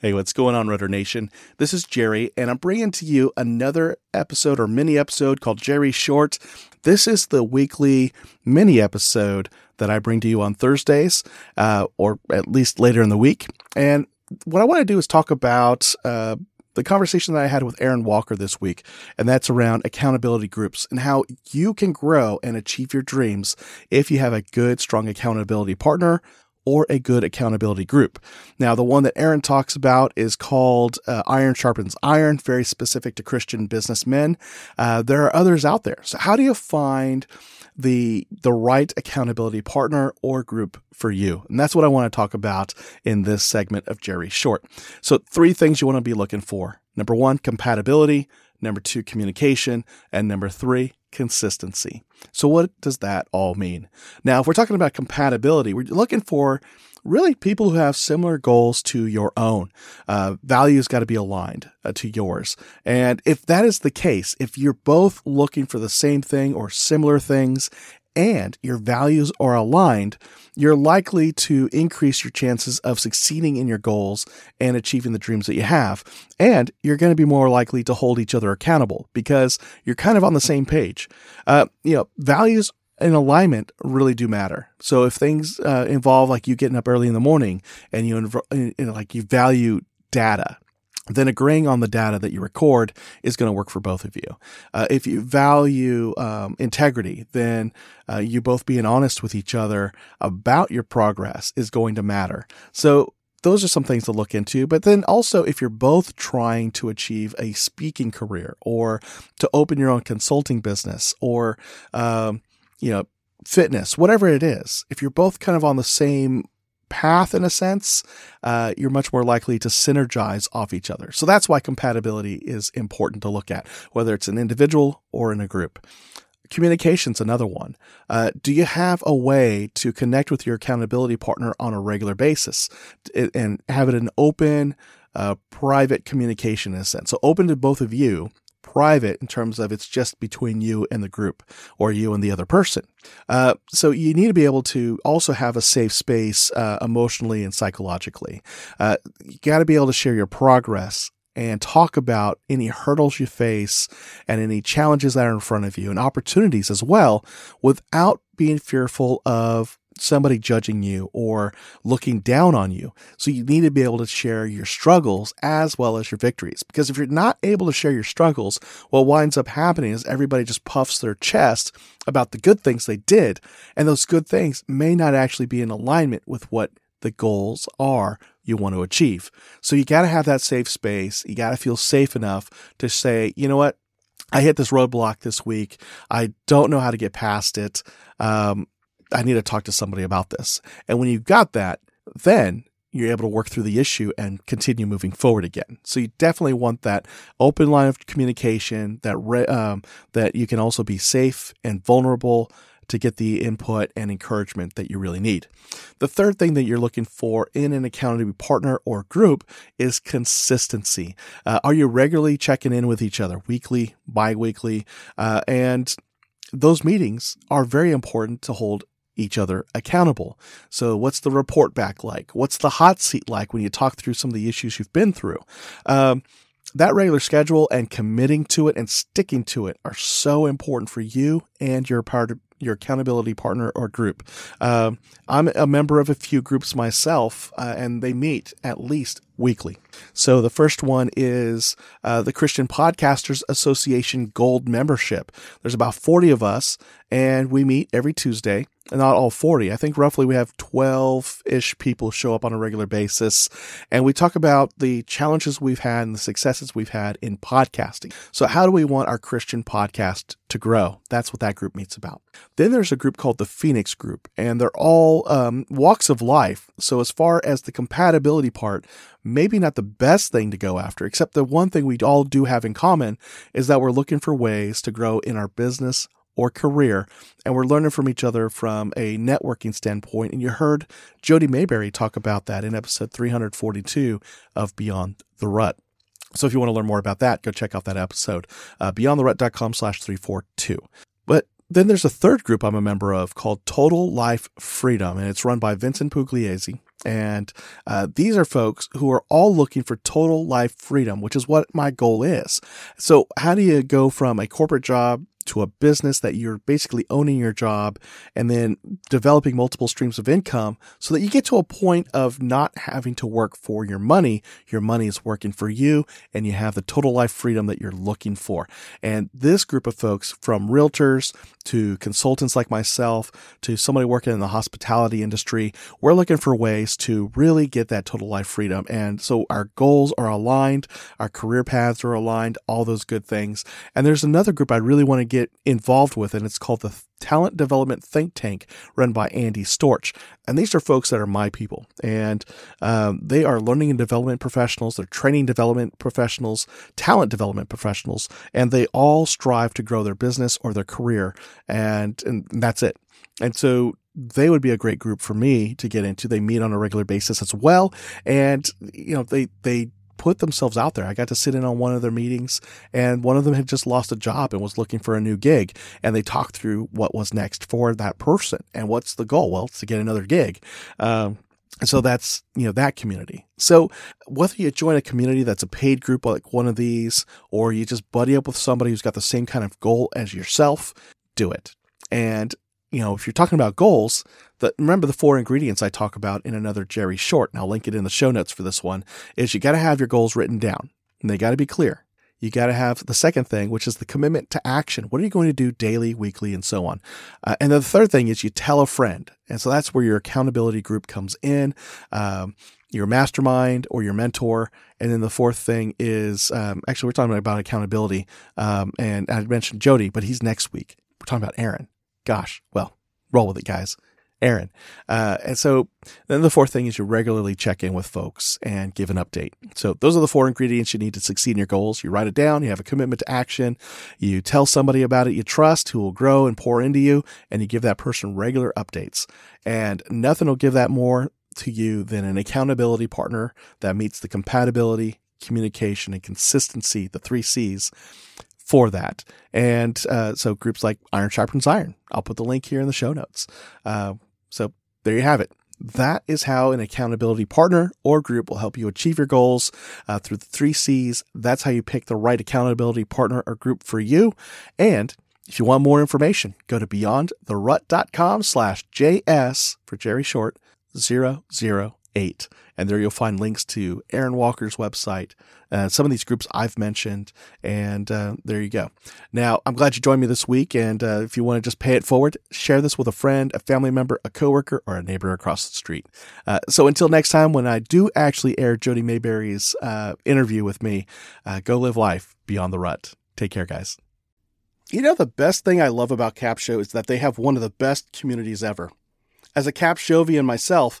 Hey, what's going on, Rudder Nation? This is Jerry, and I'm bringing to you another episode or mini episode called Jerry Short. This is the weekly mini episode that I bring to you on Thursdays, uh, or at least later in the week. And what I want to do is talk about uh, the conversation that I had with Aaron Walker this week, and that's around accountability groups and how you can grow and achieve your dreams if you have a good, strong accountability partner or a good accountability group. Now, the one that Aaron talks about is called uh, Iron Sharpens Iron, very specific to Christian businessmen. Uh, there are others out there. So, how do you find the the right accountability partner or group for you? And that's what I want to talk about in this segment of Jerry Short. So, three things you want to be looking for. Number one, compatibility. Number two, communication. And number three, consistency. So, what does that all mean? Now, if we're talking about compatibility, we're looking for really people who have similar goals to your own. Uh, values got to be aligned uh, to yours. And if that is the case, if you're both looking for the same thing or similar things and your values are aligned, you're likely to increase your chances of succeeding in your goals and achieving the dreams that you have. And you're going to be more likely to hold each other accountable because you're kind of on the same page. Uh, you know, values and alignment really do matter. So if things uh, involve like you getting up early in the morning and you, inv- you know, like you value data then agreeing on the data that you record is going to work for both of you. Uh, if you value um, integrity, then uh, you both being honest with each other about your progress is going to matter. So those are some things to look into. But then also, if you're both trying to achieve a speaking career or to open your own consulting business or, um, you know, fitness, whatever it is, if you're both kind of on the same path in a sense, uh, you're much more likely to synergize off each other. So that's why compatibility is important to look at, whether it's an individual or in a group. Communication's another one. Uh, do you have a way to connect with your accountability partner on a regular basis and have it an open, uh, private communication in a sense? So open to both of you private in terms of it's just between you and the group or you and the other person. Uh, so you need to be able to also have a safe space uh, emotionally and psychologically. Uh, you got to be able to share your progress and talk about any hurdles you face and any challenges that are in front of you and opportunities as well without being fearful of somebody judging you or looking down on you. So you need to be able to share your struggles as well as your victories. Because if you're not able to share your struggles, what winds up happening is everybody just puffs their chest about the good things they did. And those good things may not actually be in alignment with what the goals are you want to achieve. So you got to have that safe space. You got to feel safe enough to say, you know what? I hit this roadblock this week. I don't know how to get past it. Um, I need to talk to somebody about this. And when you've got that, then you're able to work through the issue and continue moving forward again. So you definitely want that open line of communication that re- um, that you can also be safe and vulnerable to get the input and encouragement that you really need. The third thing that you're looking for in an accountability partner or group is consistency. Uh, are you regularly checking in with each other weekly, biweekly, uh, and those meetings are very important to hold each other accountable. So, what's the report back like? What's the hot seat like when you talk through some of the issues you've been through? Um, that regular schedule and committing to it and sticking to it are so important for you and your part your accountability partner or group. Um, I'm a member of a few groups myself, uh, and they meet at least weekly. So the first one is uh, the Christian Podcasters Association Gold membership. There's about 40 of us, and we meet every Tuesday not all 40. I think roughly we have 12 ish people show up on a regular basis. And we talk about the challenges we've had and the successes we've had in podcasting. So, how do we want our Christian podcast to grow? That's what that group meets about. Then there's a group called the Phoenix Group, and they're all um, walks of life. So, as far as the compatibility part, maybe not the best thing to go after, except the one thing we all do have in common is that we're looking for ways to grow in our business or career. And we're learning from each other from a networking standpoint. And you heard Jody Mayberry talk about that in episode 342 of Beyond the Rut. So if you want to learn more about that, go check out that episode, uh, beyondtherut.com slash 342. But then there's a third group I'm a member of called Total Life Freedom, and it's run by Vincent Pugliese. And uh, these are folks who are all looking for total life freedom, which is what my goal is. So, how do you go from a corporate job to a business that you're basically owning your job and then developing multiple streams of income so that you get to a point of not having to work for your money. Your money is working for you and you have the total life freedom that you're looking for. And this group of folks from realtors to consultants like myself to somebody working in the hospitality industry, we're looking for ways to really get that total life freedom. And so our goals are aligned, our career paths are aligned, all those good things. And there's another group I really want to get get involved with, and it's called the Talent Development Think Tank, run by Andy Storch. And these are folks that are my people, and um, they are learning and development professionals, they're training development professionals, talent development professionals, and they all strive to grow their business or their career, and and that's it. And so they would be a great group for me to get into. They meet on a regular basis as well, and you know they they put themselves out there. I got to sit in on one of their meetings and one of them had just lost a job and was looking for a new gig. And they talked through what was next for that person and what's the goal? Well, it's to get another gig. Um, so that's, you know, that community. So whether you join a community that's a paid group like one of these, or you just buddy up with somebody who's got the same kind of goal as yourself, do it. And you know, if you're talking about goals, that remember the four ingredients I talk about in another Jerry short, and I'll link it in the show notes for this one, is you got to have your goals written down and they got to be clear. You got to have the second thing, which is the commitment to action. What are you going to do daily, weekly, and so on? Uh, and then the third thing is you tell a friend. And so that's where your accountability group comes in, um, your mastermind or your mentor. And then the fourth thing is um, actually, we're talking about accountability. Um, and I mentioned Jody, but he's next week. We're talking about Aaron. Gosh, well, roll with it, guys. Aaron. Uh, and so then the fourth thing is you regularly check in with folks and give an update. So those are the four ingredients you need to succeed in your goals. You write it down, you have a commitment to action, you tell somebody about it you trust who will grow and pour into you, and you give that person regular updates. And nothing will give that more to you than an accountability partner that meets the compatibility, communication, and consistency, the three C's for that. And uh, so groups like Iron Sharpens Iron. I'll put the link here in the show notes. Uh, so there you have it. That is how an accountability partner or group will help you achieve your goals uh, through the three C's. That's how you pick the right accountability partner or group for you. And if you want more information, go to beyondtherut.com slash JS for Jerry Short 008. And there you'll find links to Aaron Walker's website, uh, some of these groups I've mentioned, and uh, there you go. Now, I'm glad you joined me this week. And uh, if you want to just pay it forward, share this with a friend, a family member, a coworker, or a neighbor across the street. Uh, so until next time, when I do actually air Jody Mayberry's uh, interview with me, uh, go live life beyond the rut. Take care, guys. You know, the best thing I love about Capsho is that they have one of the best communities ever. As a Capshovian myself,